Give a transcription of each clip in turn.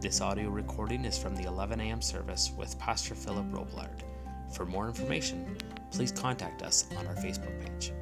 This audio recording is from the 11 a.m. service with Pastor Philip Roblard. For more information, please contact us on our Facebook page.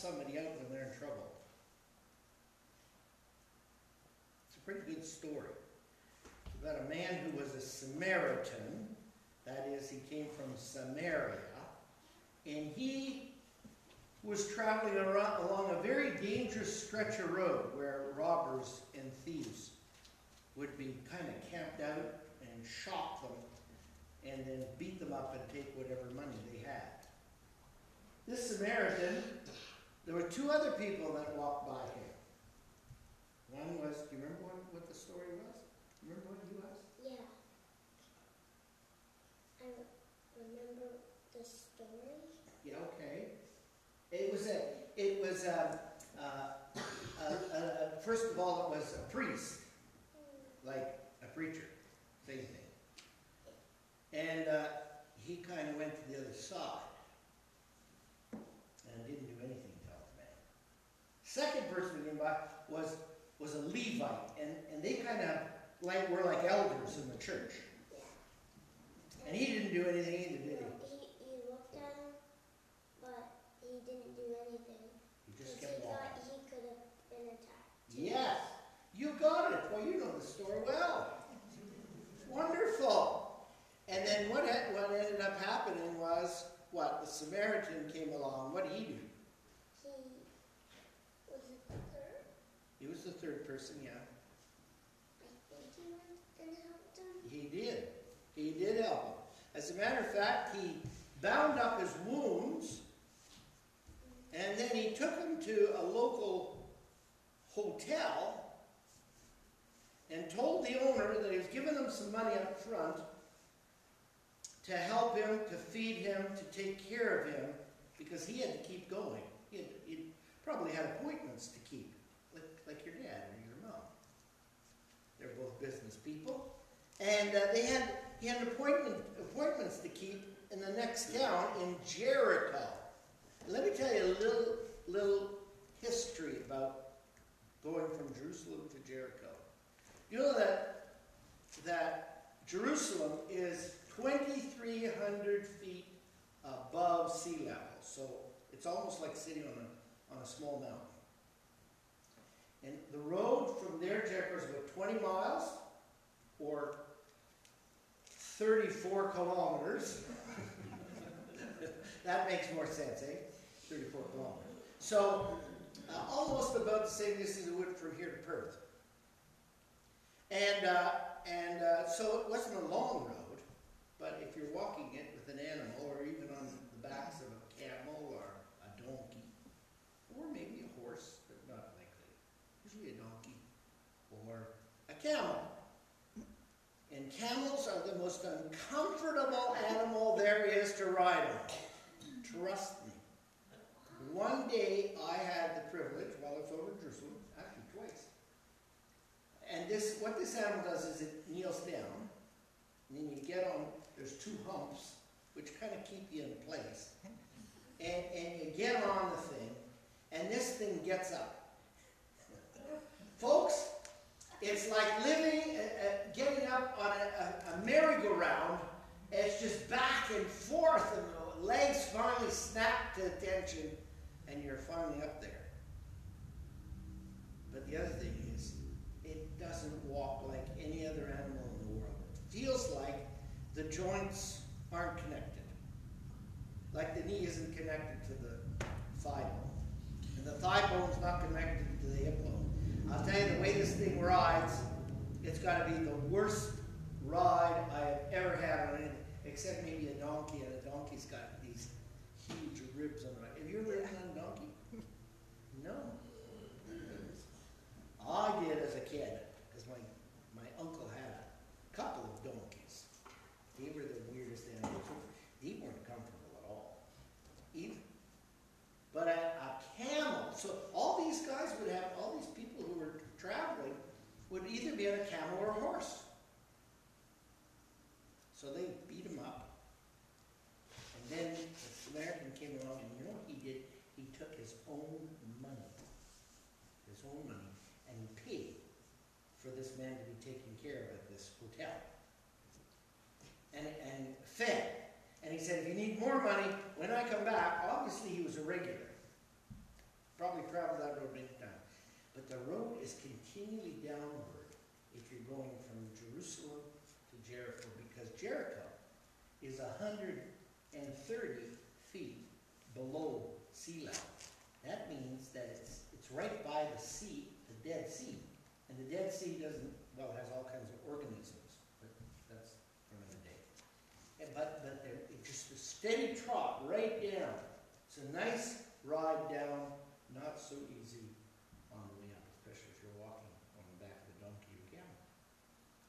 Somebody out when they're in trouble. It's a pretty good story. About a man who was a Samaritan, that is, he came from Samaria, and he was traveling around, along a very dangerous stretch of road where robbers and thieves would be kind of camped out and shock them and then beat them up and take whatever money they had. This Samaritan, there were two other people that walked by him. One was, do you remember what, what the story was? You Remember what he was? Yeah. I remember the story. Yeah, okay. It was a, it was a, uh, uh, uh, first of all, it was a priest, like a preacher, same thing. And uh, he kind of went to the other side and didn't do anything to help the man. Second person who came by was was a Levite, and, and they kind of like were like elders in the church. And he didn't do anything either, did he? He, he looked at him, but he didn't do anything. He just kept he walking. thought he could have been attacked. Yes, you got it. Well, you know the story well. Wonderful. And then what, what ended up happening was, what? The Samaritan came along. What did he do? He was it the third. He was the third person, yeah. He helped him. He did. He did help him. As a matter of fact, he bound up his wounds and then he took him to a local hotel and told the owner that he was giving him some money up front to help him, to feed him, to take care of him, because he had to keep going. He, had, he probably had appointments to keep, like, your dad or your mom. They're both business people. And uh, they had, he had appointment, appointments to keep in the next town in Jericho. Let me tell you a little, little history about going from Jerusalem to Jericho. You know that, that Jerusalem is 2,300 feet above sea level. So it's almost like sitting on a, on a small mountain. And the road from there Jericho is about 20 miles or 34 kilometers. that makes more sense, eh? 34 kilometers. So uh, almost about the same distance it would from here to Perth. And, uh, and uh, so it wasn't a long road, but if you're walking it with an animal or even on the backs of a camel or a donkey, or maybe a horse, but not likely, usually a donkey or a camel. And camels are the most uncomfortable animal there is to ride on. Trust me. One day I had the privilege, while I was over in Jerusalem, actually twice. And this, what this animal does is it kneels down, and then you get on, there's two humps, which kind of keep you in place. And, and you get on the thing, and this thing gets up. Folks, it's like living, uh, uh, getting up on a, a, a merry-go-round. It's just back and forth, and the legs finally snap to attention, and you're finally up there. But the other thing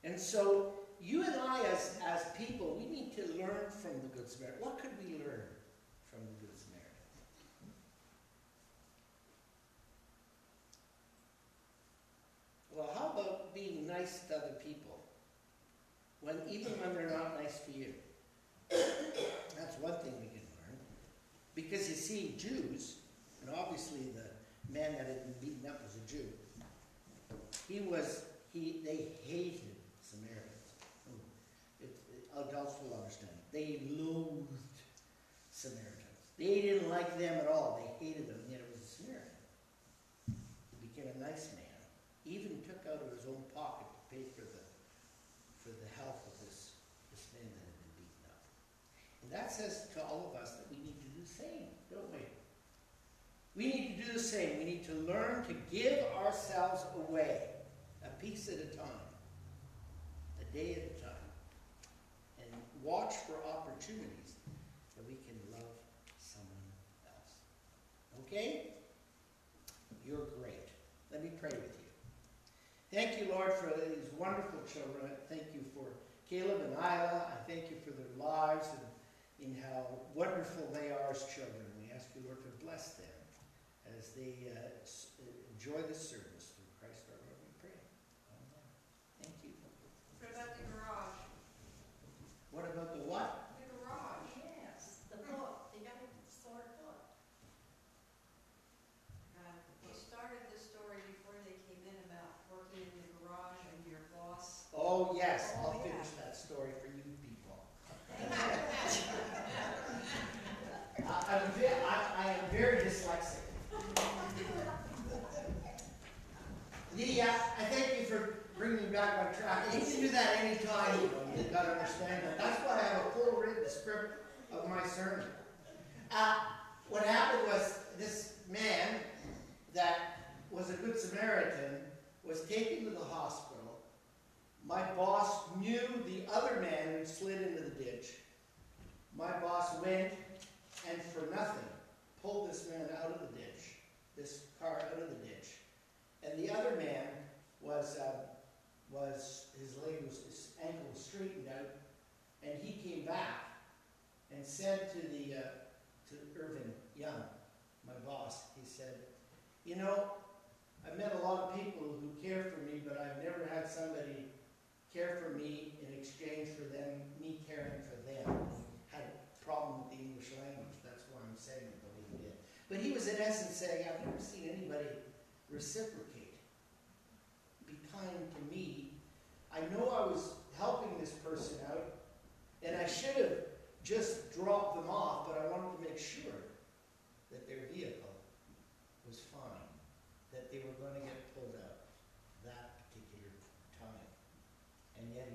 And so you and I, as, as people, we need to learn from the Good Samaritan. What could we learn from the Good Samaritan? Well, how about being nice to other people, when even when they're not nice to you? That's one thing we can learn. Because you see, Jews, and obviously the man that had been beaten up was a Jew. He was he. They hated Samaritans. Hmm. It, it, adults will understand. They loathed Samaritans. They didn't like them at all. They hated them, yet it was a Samaritan. He became a nice man. Even took out of his own pocket to pay for the, for the health of this, this man that had been beaten up. And that says to all of us that we need to do the same, don't we? We need to do the same. We need to learn to give ourselves away, a piece at a time day at a time and watch for opportunities that we can love someone else. Okay? You're great. Let me pray with you. Thank you, Lord, for these wonderful children. Thank you for Caleb and Isla. I thank you for their lives and in how wonderful they are as children. We ask you, Lord, to bless them as they uh, enjoy the service.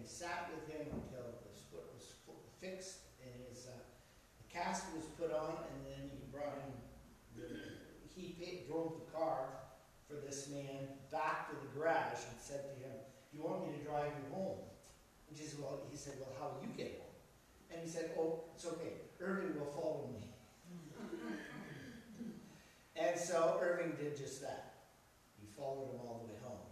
sat with him until the foot was fixed and his uh, cast was put on, and then he brought him. he paid, drove the car for this man back to the garage and said to him, "Do "You want me to drive you home?" He is well, he said, "Well, how do you get home?" And he said, "Oh, it's okay. Irving will follow me." and so Irving did just that. He followed him all the way home.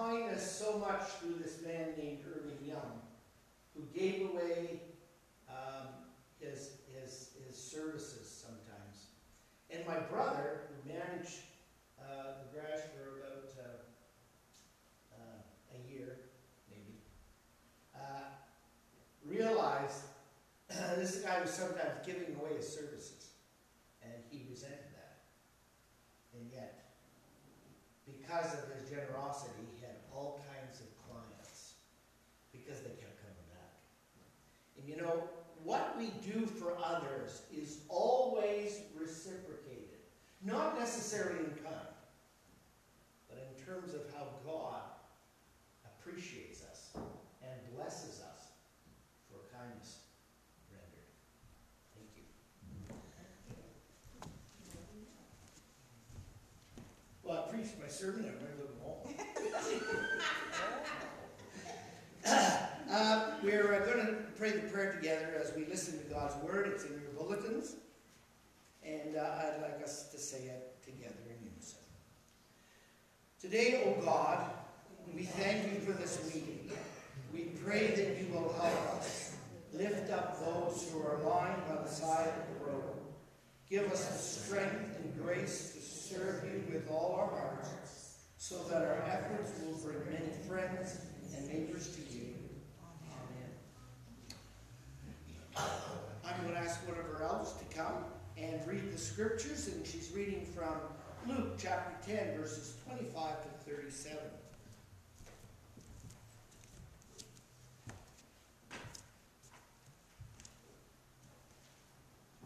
Kindness so much through this man named Irving Young, who gave away um, his, his, his services sometimes. And my brother, who managed uh, the garage for about uh, uh, a year, maybe, uh, realized this guy was sometimes giving away his services, and he resented that. And yet, because of his generosity, he had all kinds of clients because they kept coming back. And know, what we do for others is always reciprocated, not necessarily in kind, but in terms of how God appreciates us and blesses us for kindness rendered. Thank you. Well, I preached my sermon, I'm going to go home. Uh, we're uh, going to pray the prayer together as we listen to God's word. It's in your bulletins. And uh, I'd like us to say it together in unison. Today, O God, we thank you for this meeting. We pray that you will help us lift up those who are lying by the side of the road. Give us the strength and grace to serve you with all our hearts, so that our efforts will bring many friends and neighbors to you. Amen. I'm going to ask one of her elders to come and read the scriptures, and she's reading from Luke chapter 10, verses 25 to 37.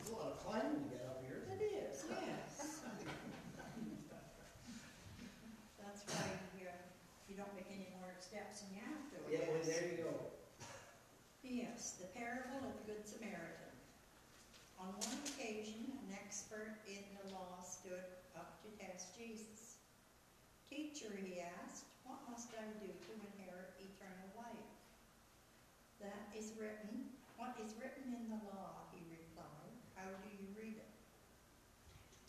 A lot of climbing to get up here. It is, yes. That's why you, you don't make any more steps than you have to. I Yeah, well, guess. there you go. Yes, the parable of the Good Samaritan. On one occasion, an expert in the law stood up to test Jesus. Teacher, he asked, what must I do to inherit eternal life? That is written, what is written in the law, he replied. How do you read it?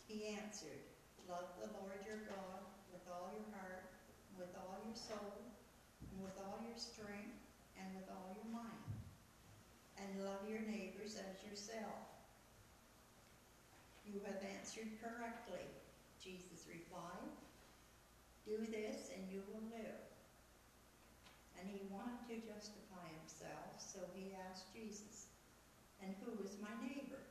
He answered, love the Lord your God with all your heart, with all your soul, and with all your strength, and with all your mind and love your neighbors as yourself. You have answered correctly, Jesus replied. Do this and you will live. And he wanted to justify himself, so he asked Jesus, And who is my neighbor?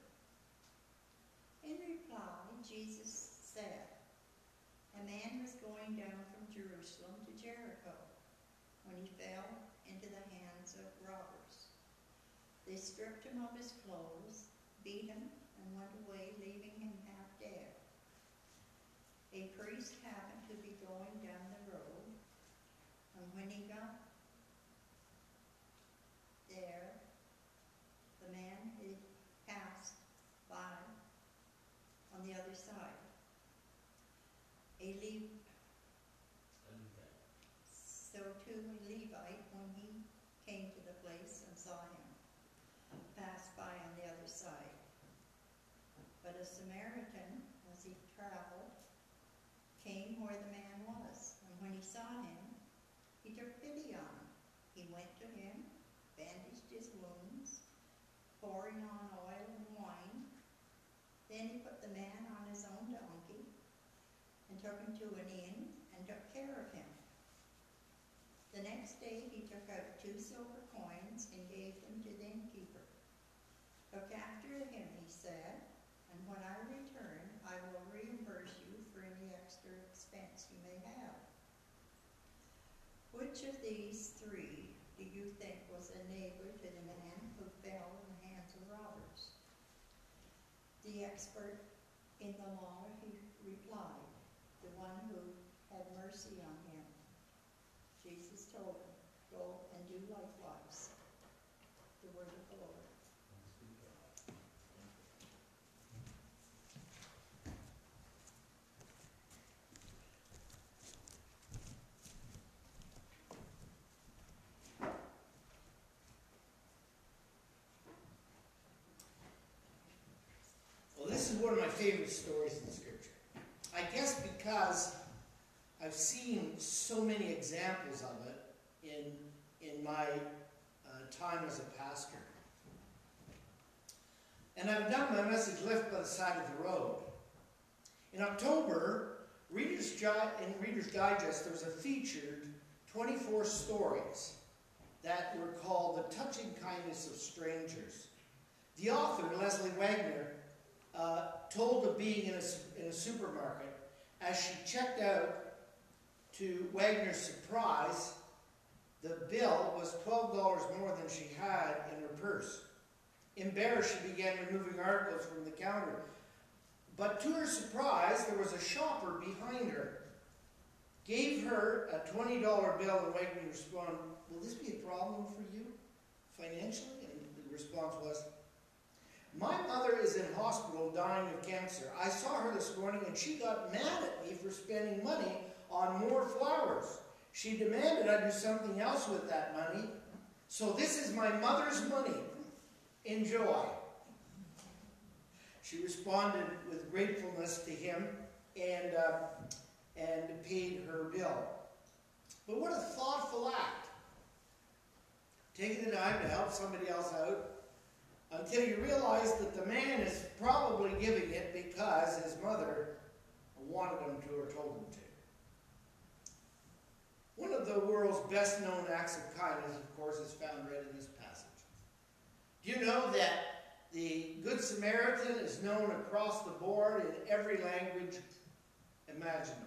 In reply, Jesus said, A man was going down from Jerusalem to Jericho when he fell into the hands of robbers. They stripped him of his clothes, beat him, and went away, leaving him half dead. A priest happened to be going down the road, and when he got there, the man had passed by on the other side. A Le- so too a Levite, when he came to the place and saw him, passed by on the other side. But a Samaritan, as he traveled, came where the man was, and when he saw him, he took pity on him. He went to him, bandaged his wounds, pouring on oil and wine. Then he put the man on his own donkey and took him to an inn and took care of him. The next day he took out two silver coins and gave them to the innkeeper. Look after him, he said, and when I return, I will reimburse you for any extra expense you may have. Which of these three do you think was a neighbor to the man who fell in the hands of robbers? The expert in the law, he replied, the one who had mercy on him. Jesus told him, Go and do likewise. The word of the Lord. Well, this is one of my favorite stories in Scripture. I guess because I've seen so many examples of it in, in my uh, time as a pastor. And I've done my message left by the Side of the Road. In October, Reader's, in Reader's Digest, there was a featured 24 stories that were called The Touching Kindness of Strangers. The author, Leslie Wagner, uh, told of being in a, in a supermarket as she checked out to Wagner's surprise, the bill was $12 more than she had in her purse. Embarrassed, she began removing articles from the counter. But to her surprise, there was a shopper behind her. Gave her a $20 bill, and Wagner responded, Will this be a problem for you financially? And the response was, My mother is in hospital dying of cancer. I saw her this morning, and she got mad at me for spending money on more flowers. She demanded I do something else with that money. So this is my mother's money. Enjoy. She responded with gratefulness to him and, uh, and paid her bill. But what a thoughtful act. Taking the time to help somebody else out until you realize that the man is probably giving it because his mother wanted him to or told him to. One of the world's best known acts of kindness, of course, is found right in this passage. Do you know that the Good Samaritan is known across the board in every language imaginable?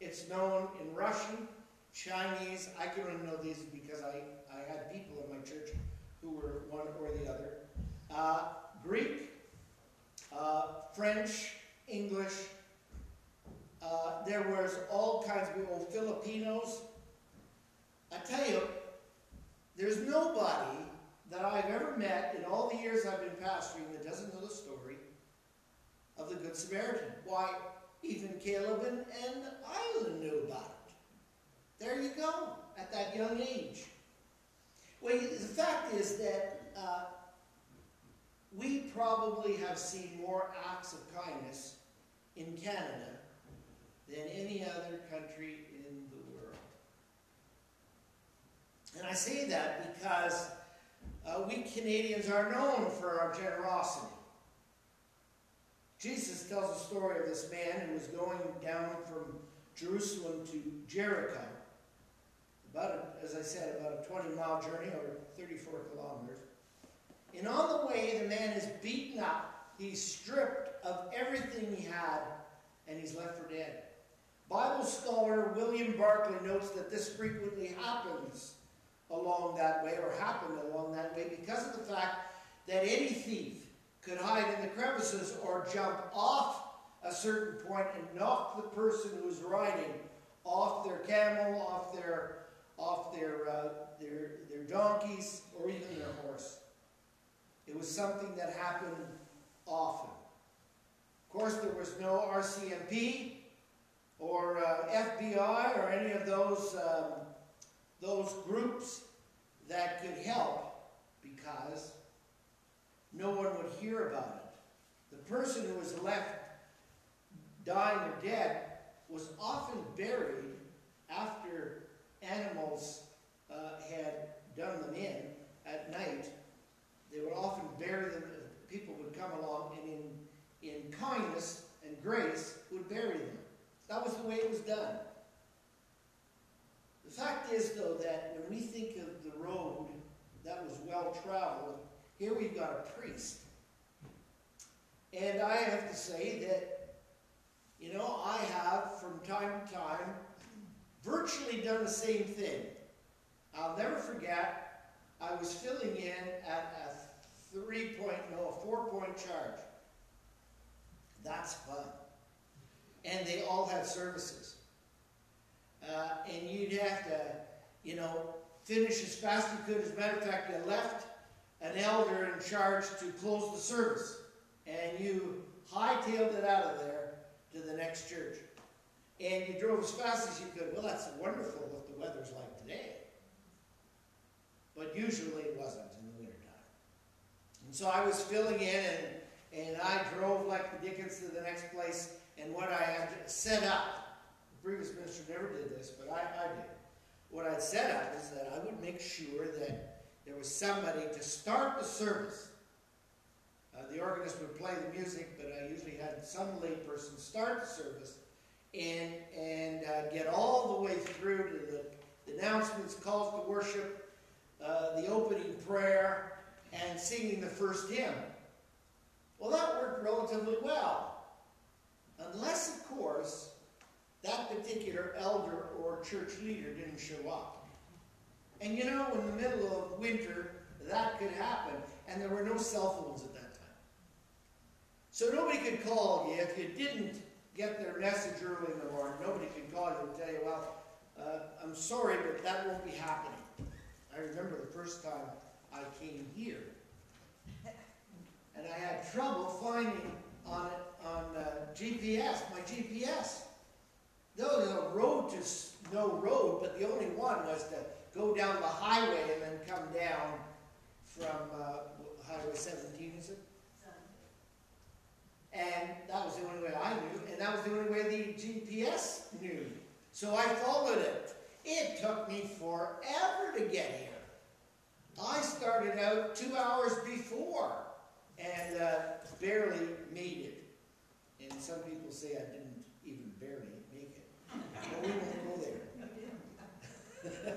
It's known in Russian, Chinese, I can only know these because I, I had people in my church who were one or the other, uh, Greek, uh, French, English, uh, there was all kinds of people, Filipinos. I tell you, there's nobody that I've ever met in all the years I've been pastoring that doesn't know the story of the Good Samaritan. Why, even Caleb and, and Island knew about it. There you go, at that young age. Well, the fact is that uh, we probably have seen more acts of kindness in Canada than any other country in the world. And I say that because uh, we Canadians are known for our generosity. Jesus tells the story of this man who was going down from Jerusalem to Jericho. About, a, as I said, about a 20 mile journey or 34 kilometers. And on the way, the man is beaten up. He's stripped of everything he had, and he's left for dead. Bible scholar William Barclay notes that this frequently happens along that way, or happened along that way, because of the fact that any thief could hide in the crevices or jump off a certain point and knock the person who's riding off their camel, off their off their, uh, their, their donkeys, or even their horse. It was something that happened often. Of course, there was no RCMP or uh, FBI or any of those, um, those groups that could help because no one would hear about it. The person who was left dying or dead was often buried after animals uh, had done them in at night. They would often bury them. People would come along and in, in kindness and grace would bury them. That was the way it was done. The fact is, though, that when we think of the road that was well traveled, here we've got a priest. And I have to say that, you know, I have from time to time virtually done the same thing. I'll never forget, I was filling in at three point, no, a four point charge. That's fun. And they all had services. Uh, and you'd have to, you know, finish as fast as you could. As a matter of fact, you left an elder in charge to close the service, and you hightailed it out of there to the next church. And you drove as fast as you could. Well, that's wonderful if the weather's like today. But usually it wasn't. And so I was filling in, and, and I drove like the Dickens to the next place. And what I had set up, the previous minister never did this, but I, I did. What I'd set up is that I would make sure that there was somebody to start the service. Uh, the organist would play the music, but I usually had some layperson start the service and, and uh, get all the way through to the, the announcements, calls to worship, uh, the opening prayer, and singing the first hymn. Well, that worked relatively well. Unless, of course, that particular elder or church leader didn't show up. And you know, in the middle of winter, that could happen, and there were no cell phones at that time. So nobody could call you if you didn't get their message early in the morning. Nobody could call you and tell you, well, uh, I'm sorry, but that won't be happening. I remember the first time I came here, and I had trouble finding on it on uh, GPS, my GPS. There was a road to no road, but the only one was to go down the highway and then come down from uh, Highway 17, is it? And that was the only way I knew, and that was the only way the GPS knew. So I followed it. It took me forever to get here. I started out two hours before and uh, barely made it. And some people say I didn't even barely make it. But we won't go there.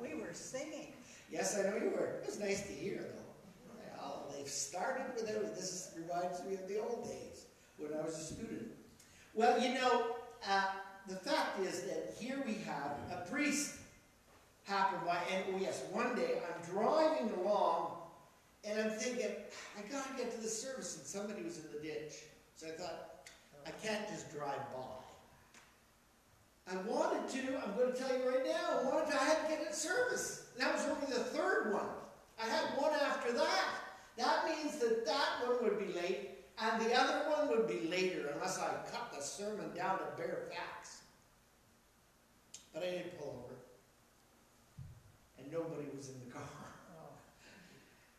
We were singing. Yes, I know you were. It was nice to hear, though. They've started with everything. This reminds me of the old days when I was a student. Well, you know, uh, the fact is that here we have a priest happen by, oh yes, one day I'm driving along and I'm thinking, I gotta get to the service, and somebody was in the ditch. So I thought, I can't just drive by. I wanted to, I'm going to tell you right now, I wanted to, I had to get a service. That was only the third one. I had one after that. That means that that one would be late, and the other one would be later, unless I cut the sermon down to bare facts. But I didn't pull over. Nobody was in the car.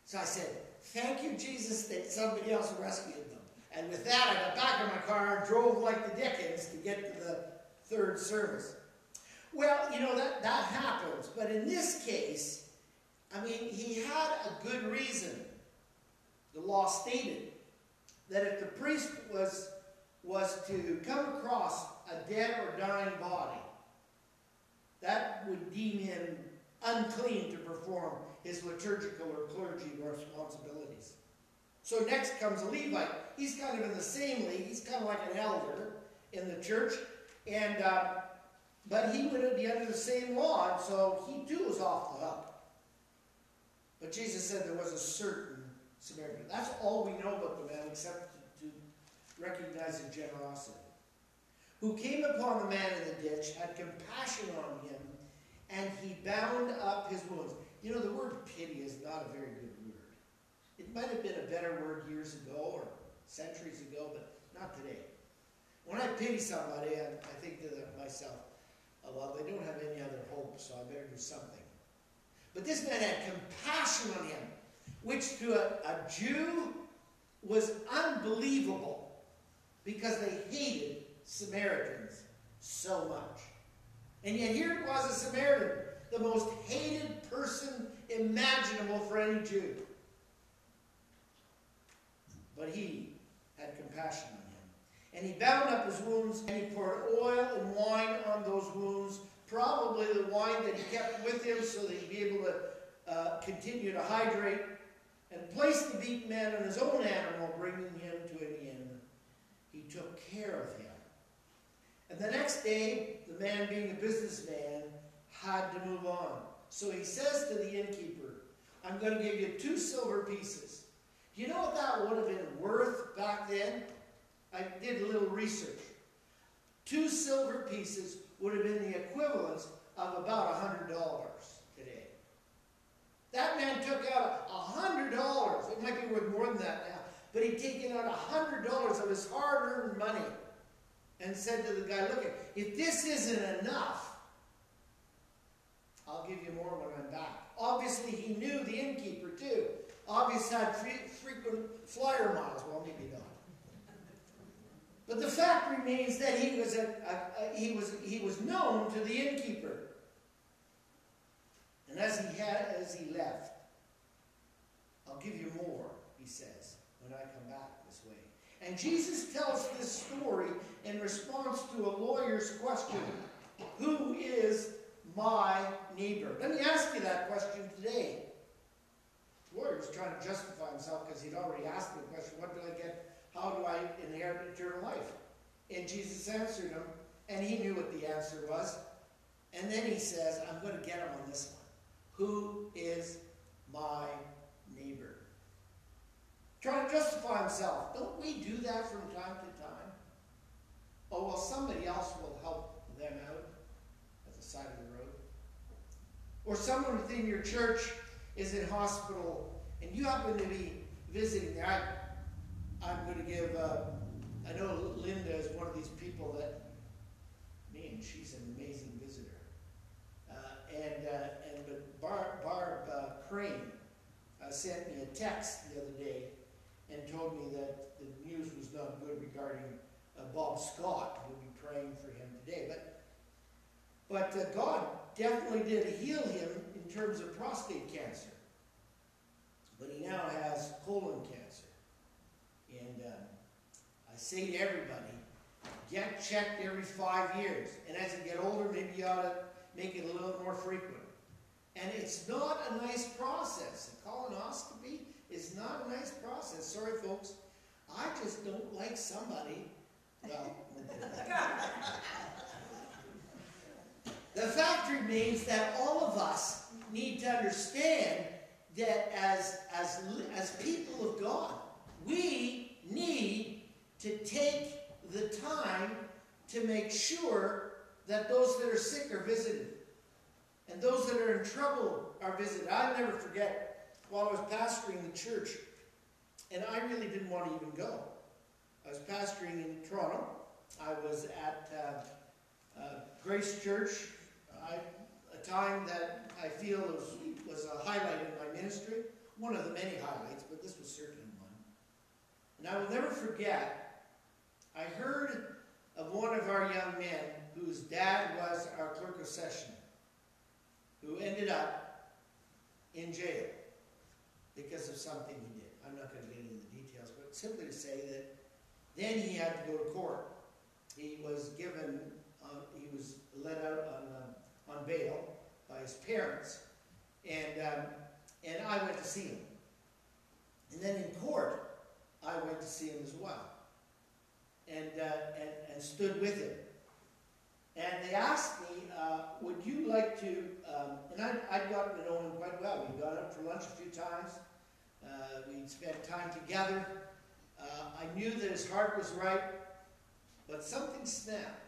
So I said, Thank you, Jesus, that somebody else rescued them. And with that, I got back in my car and drove like the Dickens to get to the third service. Well, you know, that, that happens. But in this case, I mean, he had a good reason. The law stated that if the priest was, was to come across a dead or dying body, that would deem him unclean to perform his liturgical or clergy responsibilities. So next comes a Levite. He's kind of in the same league. He's kind of like an elder in the church, and uh, but he would be under the same law, and so he too was off the hook. But Jesus said there was a certain Samaritan. That's all we know about the man, except to, to recognize his generosity. Who came upon the man in the ditch, had compassion on him, and he bound up his wounds. You know, the word pity is not a very good word. It might have been a better word years ago or centuries ago, but not today. When I pity somebody, I, I think to myself, oh, well, they don't have any other hope, so I better do something. But this man had compassion on him, which to a, a Jew was unbelievable because they hated Samaritans so much. And yet here it was a Samaritan, the most hated person imaginable for any Jew. But he had compassion on him. And he bound up his wounds, and he poured oil and wine on those wounds, probably the wine that he kept with him so that he'd be able to uh, continue to hydrate, and placed the beaten man on his own animal, bringing him to an inn. He took care of him. And the next day, the man being a businessman had to move on. So he says to the innkeeper, I'm going to give you two silver pieces. Do you know what that would have been worth back then? I did a little research. Two silver pieces would have been the equivalent of about $100 today. That man took out a hundred dollars. It might be worth more than that now. But he'd taken out a hundred dollars of his hard-earned money and said to the guy, look, if this isn't enough, I'll give you more when I'm back. Obviously, he knew the innkeeper too. Obviously had free, frequent flyer miles. Well, maybe not. But the fact remains that he was, a, a, a, he was, he was known to the innkeeper. And as he, had, as he left, I'll give you more, he says, when I come back this way. And Jesus tells this story in response to a lawyer's question Who is my neighbor? Let me ask you that question today. The lawyer was trying to justify himself because he'd already asked the question What do I get? How do I inherit eternal life? And Jesus answered him, and he knew what the answer was. And then he says, I'm going to get him on this one. Who is my neighbor? Trying to justify himself. Don't we do that from time to time? Oh, well, somebody else will help them out at the side of the road. Or someone within your church is in hospital and you happen to be visiting there. I, I'm going to give, uh, I know Linda is one of these people that, man, she's an amazing visitor. Uh, and, uh, and but Barb, Barb uh, Crane uh, sent me a text the other day and told me that the news was not good regarding Bob Scott. We'll be praying for him today. But, but uh, God definitely did heal him in terms of prostate cancer. But he now has colon cancer. And uh, I say to everybody, get checked every five years. And as you get older, maybe you ought to make it a little more frequent. And it's not a nice process. A colonoscopy is not a nice process. Sorry, folks. I just don't like somebody. The fact remains that all of us need to understand that as, as, as people of God, we need to take the time to make sure that those that are sick are visited. And those that are in trouble are visited. I'll never forget while I was pastoring the church, and I really didn't want to even go. I was pastoring in Toronto. I was at uh, uh, Grace Church, I, a time that I feel was, was a highlight in my ministry. One of the many highlights, but this was certainly one. And I will never forget, I heard of one of our young men whose dad was our clerk of session, who ended up in jail because of something he did. I'm not going to get into the details, but simply to say that then he had to go to court. He was given, uh, he was let out on, uh, on bail by his parents, and, um, and I went to see him. And then in court, I went to see him as well, and, uh, and, and stood with him. And they asked me, uh, would you like to, um, and I'd, I'd gotten to know him quite well. We got out for lunch a few times. Uh, we'd spent time together. Uh, I knew that his heart was right, but something snapped.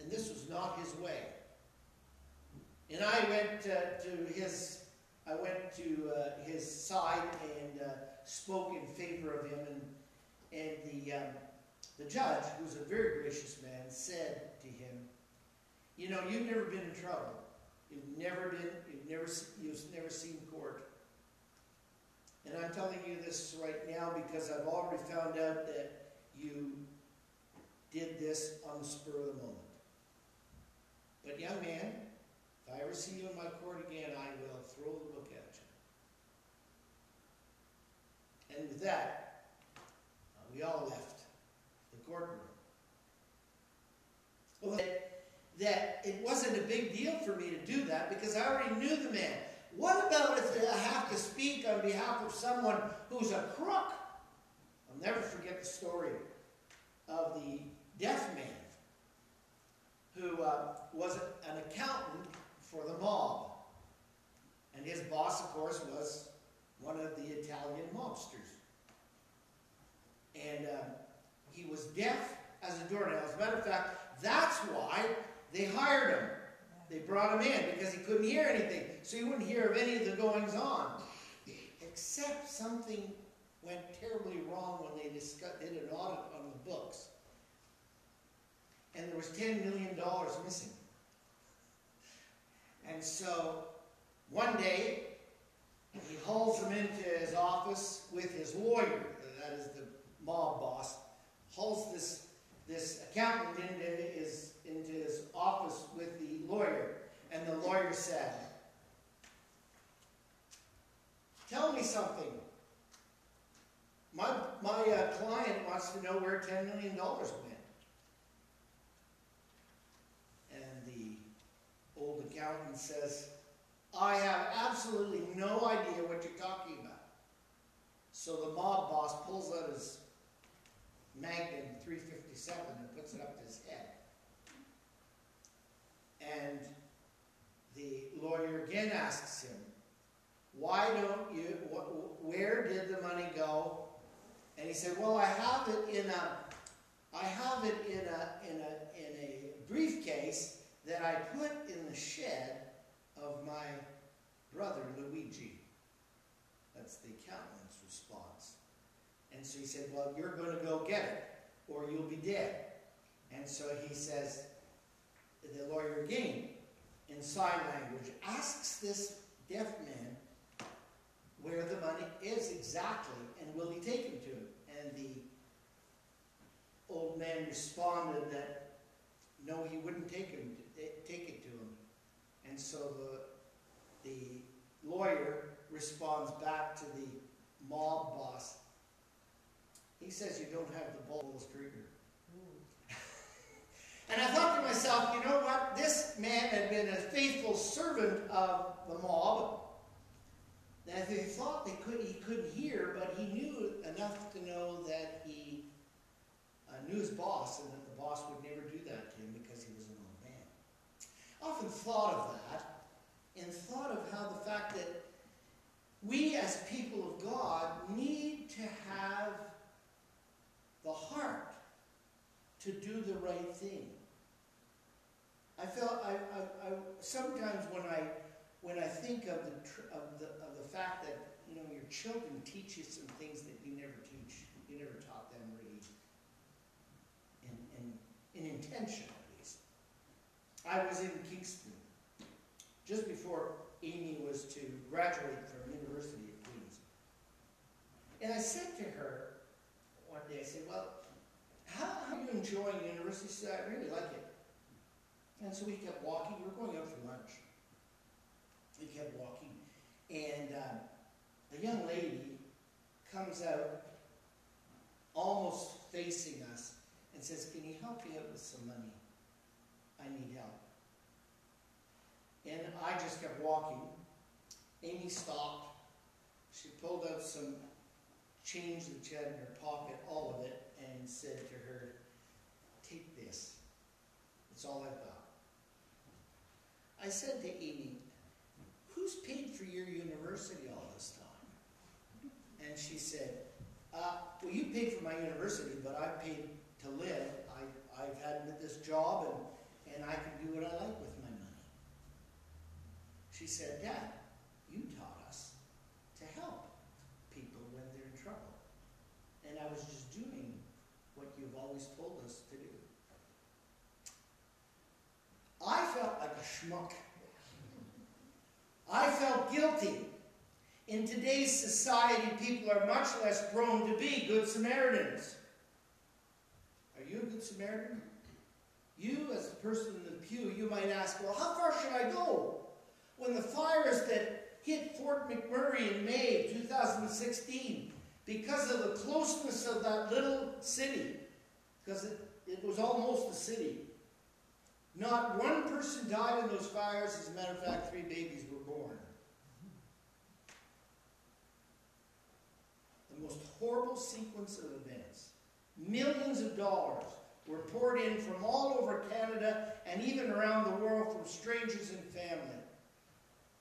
And this was not his way. And I went uh, to his, I went to uh, his side and uh, spoke in favor of him. And, and the, um, the judge, who's a very gracious man, said to him, You know, you've never been in trouble. You've never been, you've never, you've never seen court. And I'm telling you this right now because I've already found out that you did this on the spur of the moment. But young man, if I ever see you in my court again, I will throw the book at you. And with that, we all left the courtroom. Well, that, that it wasn't a big deal for me to do that because I already knew the man. What about if I have to speak on behalf of someone who's a crook? I'll never forget the story of the deaf man who uh, was an accountant for the mob. And his boss, of course, was one of the Italian mobsters. And uh, he was deaf as a doornail. As a matter of fact, that's why they hired him. They brought him in because he couldn't hear anything. So he wouldn't hear of any of the goings on. Except something went terribly wrong when they did an audit on the books. And there was $10 million missing. And so one day, he hauls him into his office with his lawyer, that is the mob boss, hauls this, this accountant into his, into his office with the lawyer. And the lawyer said, Tell me something. My, my uh, client wants to know where $10 million went. And the old accountant says, I have absolutely no idea what you're talking about. So the mob boss pulls out his Magnum 357 and puts it up to his head. And the lawyer again asks him, why don't you, wh- where did the money go? And he said, well, I have it in a, I have it in a, in a, in a briefcase that I put in the shed of my brother Luigi. That's the accountant's response. And so he said, well, you're going to go get it, or you'll be dead. And so he says, the lawyer again, in sign language, asks this deaf man where the money is exactly, and will he take him to him? And the old man responded that no, he wouldn't take him to, take it to him. And so the the lawyer responds back to the mob boss. He says you don't have the ball's trigger. And I thought to myself, you know what? This man had been a faithful servant of the mob. That they thought they could, he couldn't hear, but he knew enough to know that he uh, knew his boss and that the boss would never do that to him because he was an old man. I often thought of that and thought of how the fact that we as people of God need to have the heart to do the right thing. I felt I, I, I sometimes when I when I think of the of the of the fact that you know your children teach you some things that you never teach, you never taught them really in in, in intention at least. I was in Kingston just before Amy was to graduate from University of Queens, and I said to her one day, I said, "Well, how, how are you enjoying university?" She said, "I really like it." And so we kept walking. We were going out for lunch. We kept walking, and uh, a young lady comes out, almost facing us, and says, "Can you help me out with some money? I need help." And I just kept walking. Amy stopped. She pulled out some change that she had in her pocket, all of it, and said to her, "Take this. It's all I've got." I said to Amy, who's paid for your university all this time? And she said, uh, well, you paid for my university, but I paid to live. I, I've had this job and, and I can do what I like with my money. She said, Dad, you taught us to help people when they're in trouble. And I was just doing what you've always told us to do. I felt like a schmuck. I felt guilty. In today's society, people are much less prone to be good Samaritans. Are you a good Samaritan? You, as a person in the pew, you might ask, well, how far should I go? When the fires that hit Fort McMurray in May of 2016, because of the closeness of that little city, because it, it was almost a city, not one person died in those fires. As a matter of fact, three babies were born. The most horrible sequence of events. Millions of dollars were poured in from all over Canada and even around the world from strangers and family.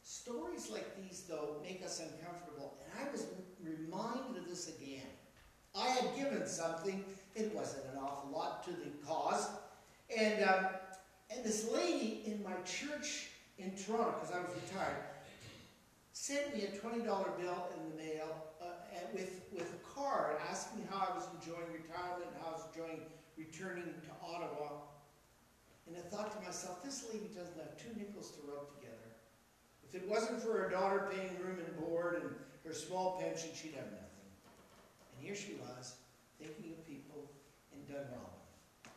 Stories like these, though, make us uncomfortable. And I was reminded of this again. I had given something, it wasn't an awful lot, to the cause. And um, and And this lady in my church in Toronto, because I was retired, sent me a $20 bill in the mail uh, and with, with a card asking how I was enjoying retirement and how I was enjoying returning to Ottawa. And I thought to myself, this lady doesn't have two nickels to rub together. If it wasn't for her daughter paying room and board and her small pension, she'd have nothing. And here she was, thinking of people in Dunrobin.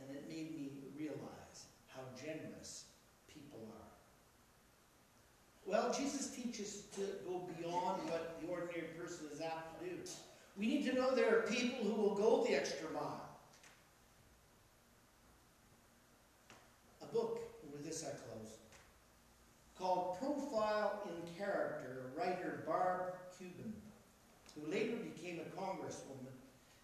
And it made me realize how generous people are. Well, Jesus teaches to go beyond what the ordinary person is apt to do. We need to know there are people who will go the extra mile. A book, with this I close, called Profile in Character, writer Barb Cubin, who later became a congresswoman,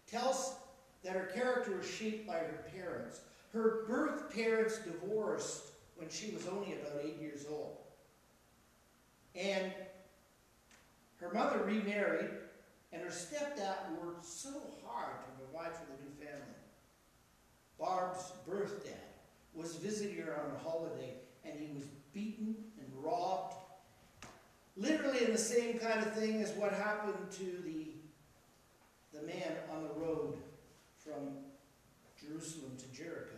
tells that her character was shaped by her parents. Her birth parents divorced when she was only about eight years old. And her mother remarried, and her stepdad worked so hard to provide for the new family. Barb's birth dad was visiting her on a holiday, and he was beaten and robbed. Literally in the same kind of thing as what happened to the, the man on the road from Jerusalem to Jericho.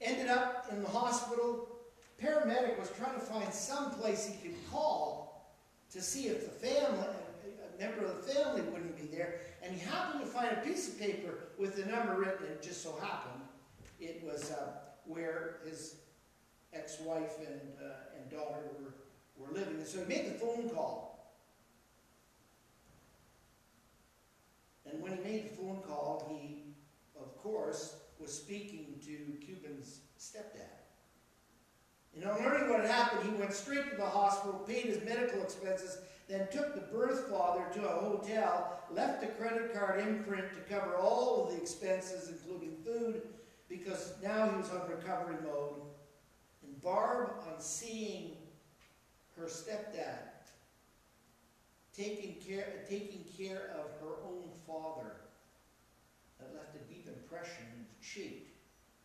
Ended up in the hospital. Paramedic was trying to find some place he could call to see if the family, a member of the family wouldn't be there. And he happened to find a piece of paper with the number written. It just so happened it was uh, where his ex-wife and, uh, and daughter were, were living. And so he made the phone call. And when he made the phone call, he, of course, was speaking to Cubin's stepdad. And on learning what had happened, he went straight to the hospital, paid his medical expenses, then took the birth father to a hotel, left a credit card imprint to cover all of the expenses, including food, because now he was on recovery mode. And Barb, on seeing her stepdad taking care, taking care of her own father, that left a deep impression and shaped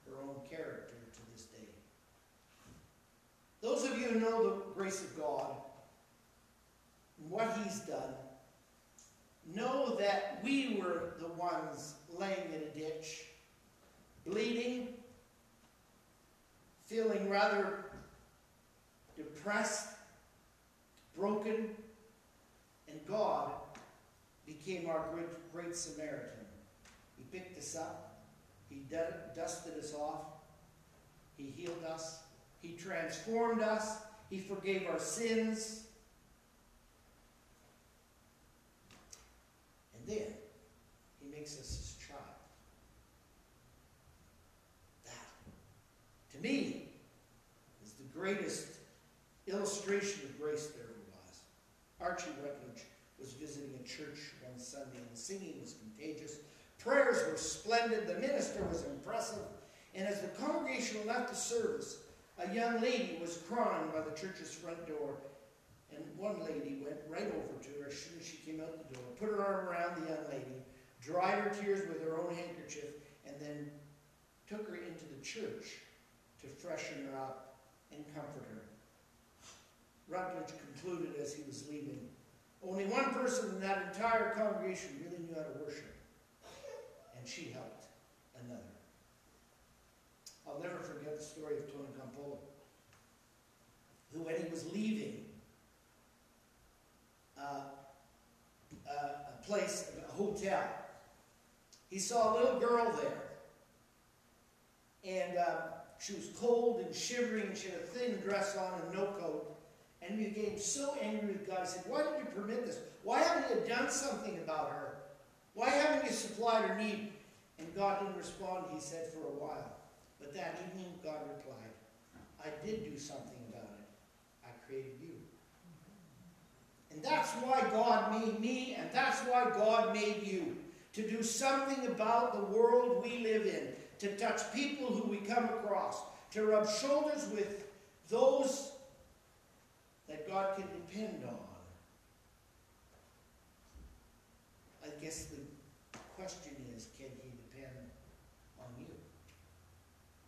her own character. Those of you who know the grace of God and what He's done, know that we were the ones laying in a ditch, bleeding, feeling rather depressed, broken, and God became our great, great Samaritan. He picked us up, He dusted us off, He healed us, He transformed us, He forgave our sins. And then He makes us His child. That, to me, is the greatest illustration of grace there was. Archie Rutledge was visiting a church one Sunday, and singing was contagious. Prayers were splendid. The minister was impressive. And as the congregation left the service, a young lady was crying by the church's front door. And one lady went right over to her as soon as she came out the door, put her arm around the young lady, dried her tears with her own handkerchief, and then took her into the church to freshen her up and comfort her. Rutledge concluded as he was leaving, only one person in that entire congregation really knew how to worship, and she helped. I'll never forget the story of Campolo, who, when he was leaving uh, uh, a place, a hotel, he saw a little girl there. And uh, she was cold and shivering, and she had a thin dress on and no coat. And he became so angry with God. He said, Why did you permit this? Why haven't you done something about her? Why haven't you supplied her need? And God didn't respond, he said, for a while. But that evening, God replied, I did do something about it. I created you. And that's why God made me, and that's why God made you. To do something about the world we live in, to touch people who we come across, to rub shoulders with those that God can depend on. I guess the question is, can he depend on you?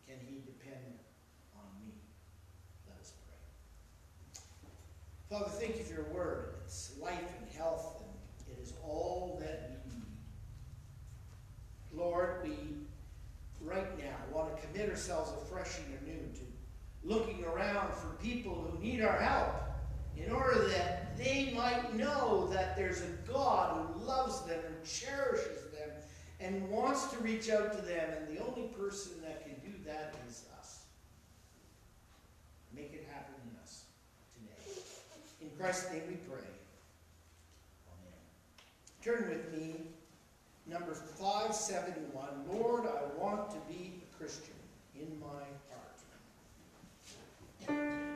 Can he depend Father, thank you for your word. It's life and health, and it is all that we need. Lord, we right now want to commit ourselves afresh and anew to looking around for people who need our help in order that they might know that there's a God who loves them and cherishes them and wants to reach out to them, and the only person that can do that is us. Make it happen in us today. In Christ's name we pray. Amen. Turn with me, number 571. Lord, I want to be a Christian in my heart.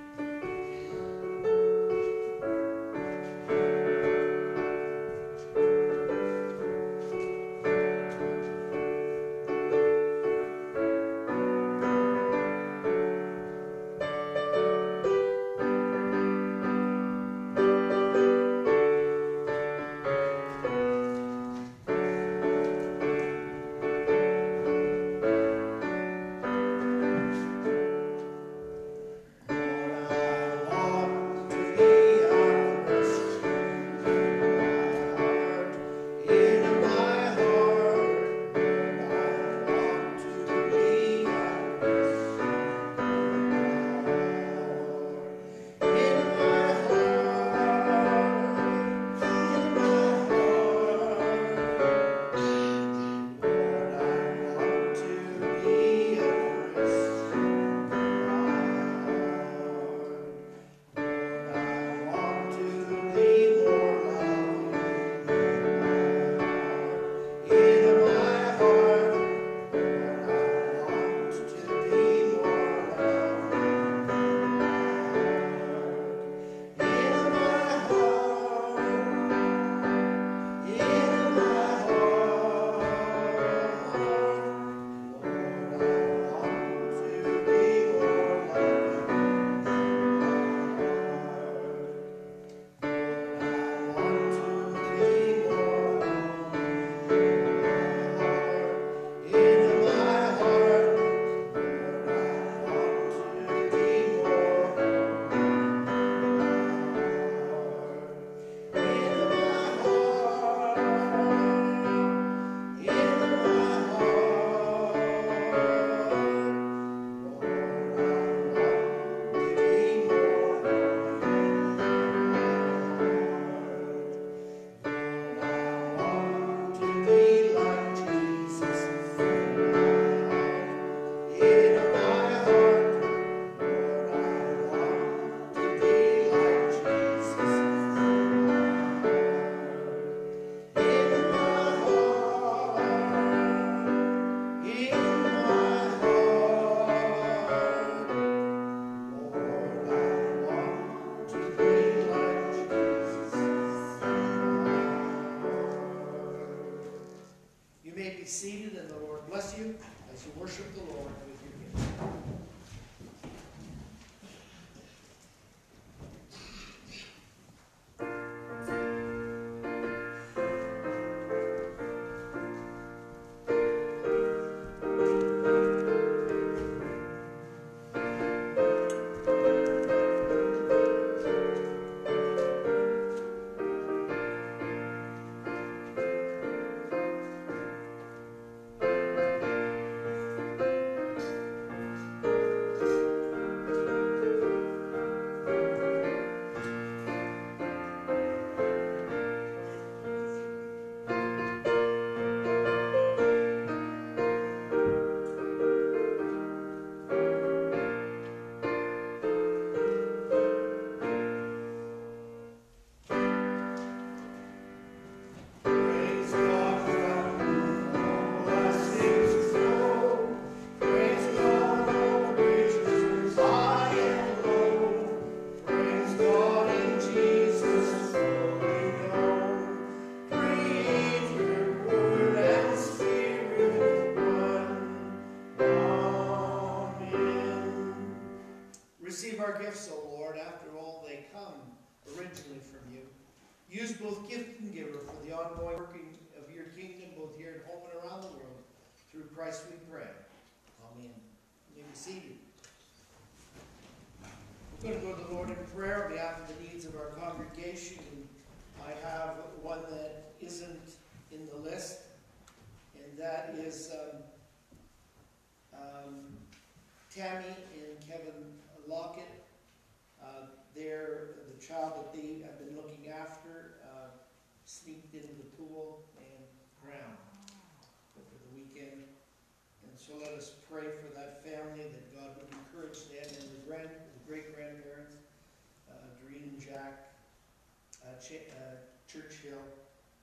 Receive our gifts, O Lord, after all they come originally from you. Use both gift and giver for the ongoing working of your kingdom, both here at home and around the world. Through Christ we pray. Amen. You may be seated. We're going to go to the Lord in prayer on behalf of the needs of our congregation. I have one that isn't in the list, and that is um, um, Tammy and Kevin Lockett. Uh, they're the child that they have been looking after, uh, sneaked into the pool and drowned over the weekend. And so let us pray for that family, that God would encourage them and the grand, the great grandparents, uh, Doreen and Jack, uh, Ch- uh, Churchill,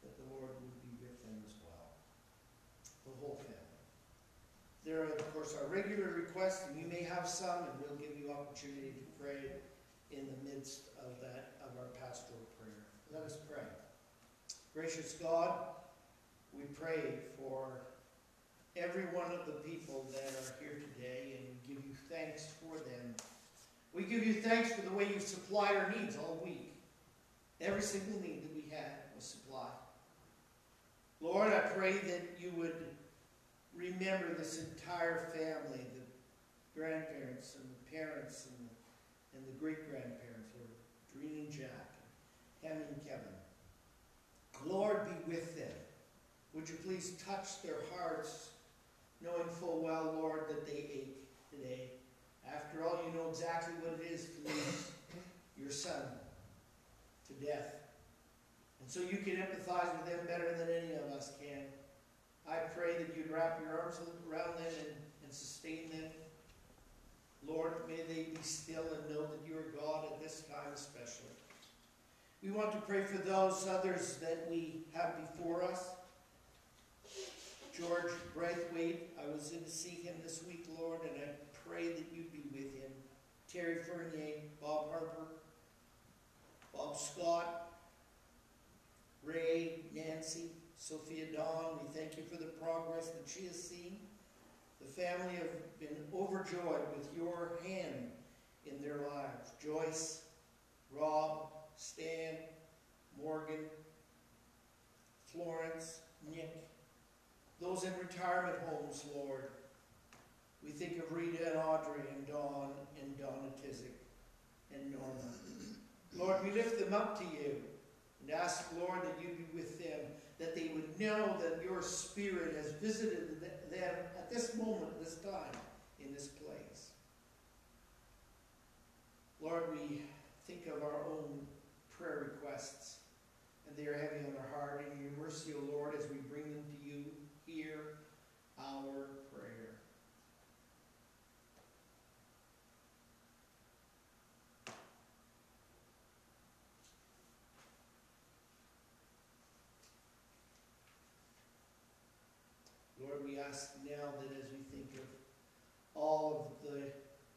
that the Lord would be with them as well. The whole family. There are, of course, our regular requests, and you may have some, and we'll give you opportunity to pray in the midst of that, of our pastoral prayer. Let us pray. Gracious God, we pray for every one of the people that are here today, and we give you thanks for them. We give you thanks for the way you've supplied our needs all week. Every single need that we had was supplied. Lord, I pray that you would remember this entire family, the grandparents and the parents and the, and the great grandparents, Lord, Doreen and Jack, and Hannah and Kevin. Lord, be with them. Would you please touch their hearts, knowing full well, Lord, that they ache today. After all, you know exactly what it is to lose your son to death. And so you can empathize with them better than any of us can. I pray that you'd wrap your arms around them and, and sustain them. Lord, may they be still and know that you are God at this time especially. We want to pray for those others that we have before us. George Braithwaite, I was in to see him this week, Lord, and I pray that you'd be with him. Terry Fernier, Bob Harper, Bob Scott, Ray, Nancy, Sophia Dawn, we thank you for the progress that she has seen. The family have been overjoyed with your hand in their lives. Joyce, Rob, Stan, Morgan, Florence, Nick, those in retirement homes, Lord. We think of Rita and Audrey and Dawn and Donna Tizick and Norma. Lord, we lift them up to you and ask, Lord, that you be with them, that they would know that your Spirit has visited them at this moment, this time, in this place. Lord, we think of our own prayer requests, and they are heavy on our heart. In your mercy, O Lord, as we bring them to you, hear our prayer. Lord, we ask now that as we think of all of the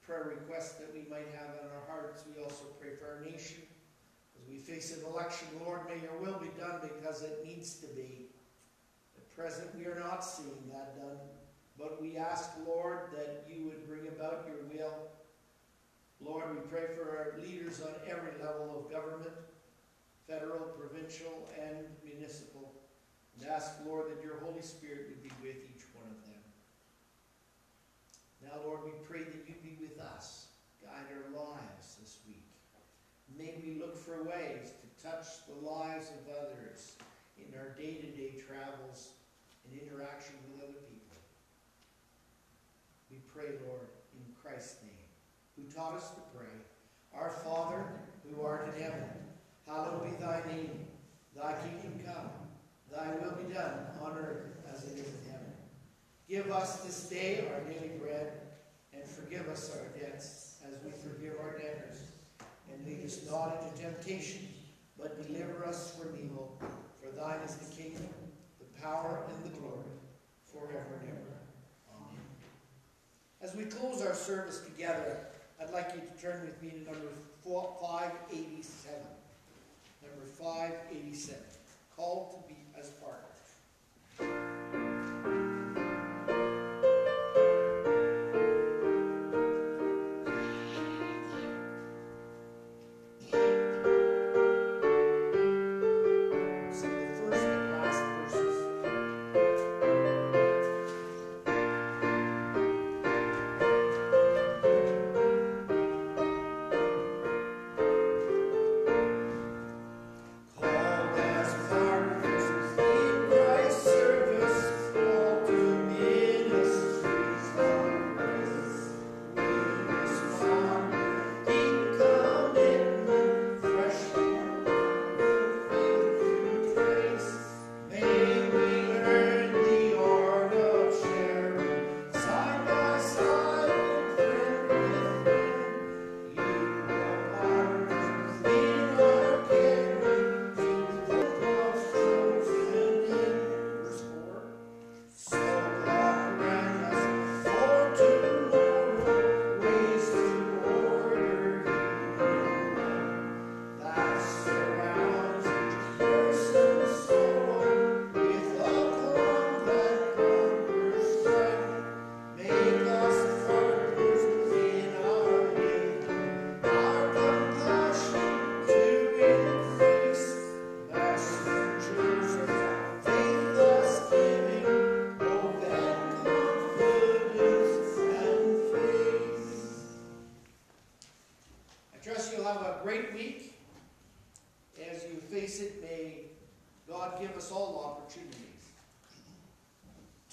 prayer requests that we might have on our hearts, we also pray for our nation. As we face an election, Lord, may your will be done because it needs to be. At present, we are not seeing that done, but we ask, Lord, that you would bring about your will. Lord, we pray for our leaders on every level of government, federal, provincial, and municipal. And ask, Lord, that your Holy Spirit would be with them. Now, Lord, we pray that you be with us. Guide our lives this week. May we look for ways to touch the lives of others in our day-to-day travels and interaction with other people. We pray, Lord, in Christ's name, who taught us to pray. Our Father, who art in heaven, hallowed be thy name. Thy kingdom come. Thy will be done on earth as it is in heaven. Give us this day our daily bread, and forgive us our debts as we forgive our debtors. And lead us not into temptation, but deliver us from evil. For thine is the kingdom, the power, and the glory, forever and ever. Amen. As we close our service together, I'd like you to turn with me to number 587. Number 587. Called to be as partners.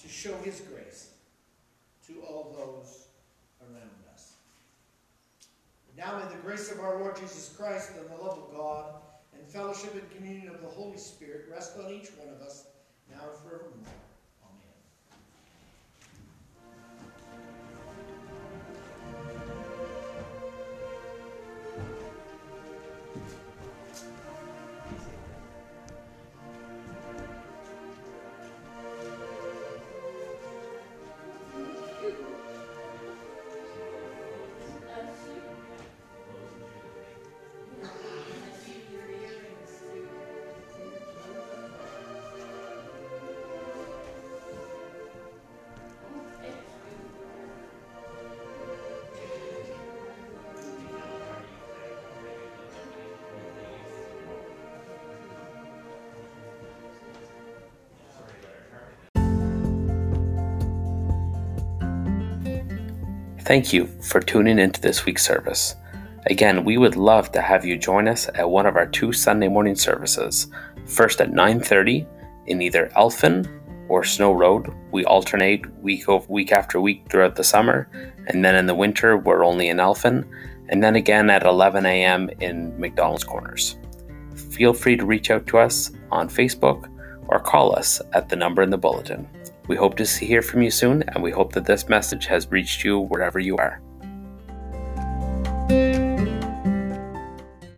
To show his grace to all those around us. Now may the grace of our Lord Jesus Christ and the love of God and fellowship and communion of the Holy Spirit rest on each one of us now and forevermore. Thank you for tuning into this week's service. Again, we would love to have you join us at one of our two Sunday morning services. First at 9:30 in either Elphin or Snow Road. We alternate week over week after week throughout the summer, and then in the winter we're only in Elphin, and then again at 11 a.m. in McDonald's Corners. Feel free to reach out to us on Facebook or call us at the number in the bulletin. We hope to hear from you soon, and we hope that this message has reached you wherever you are.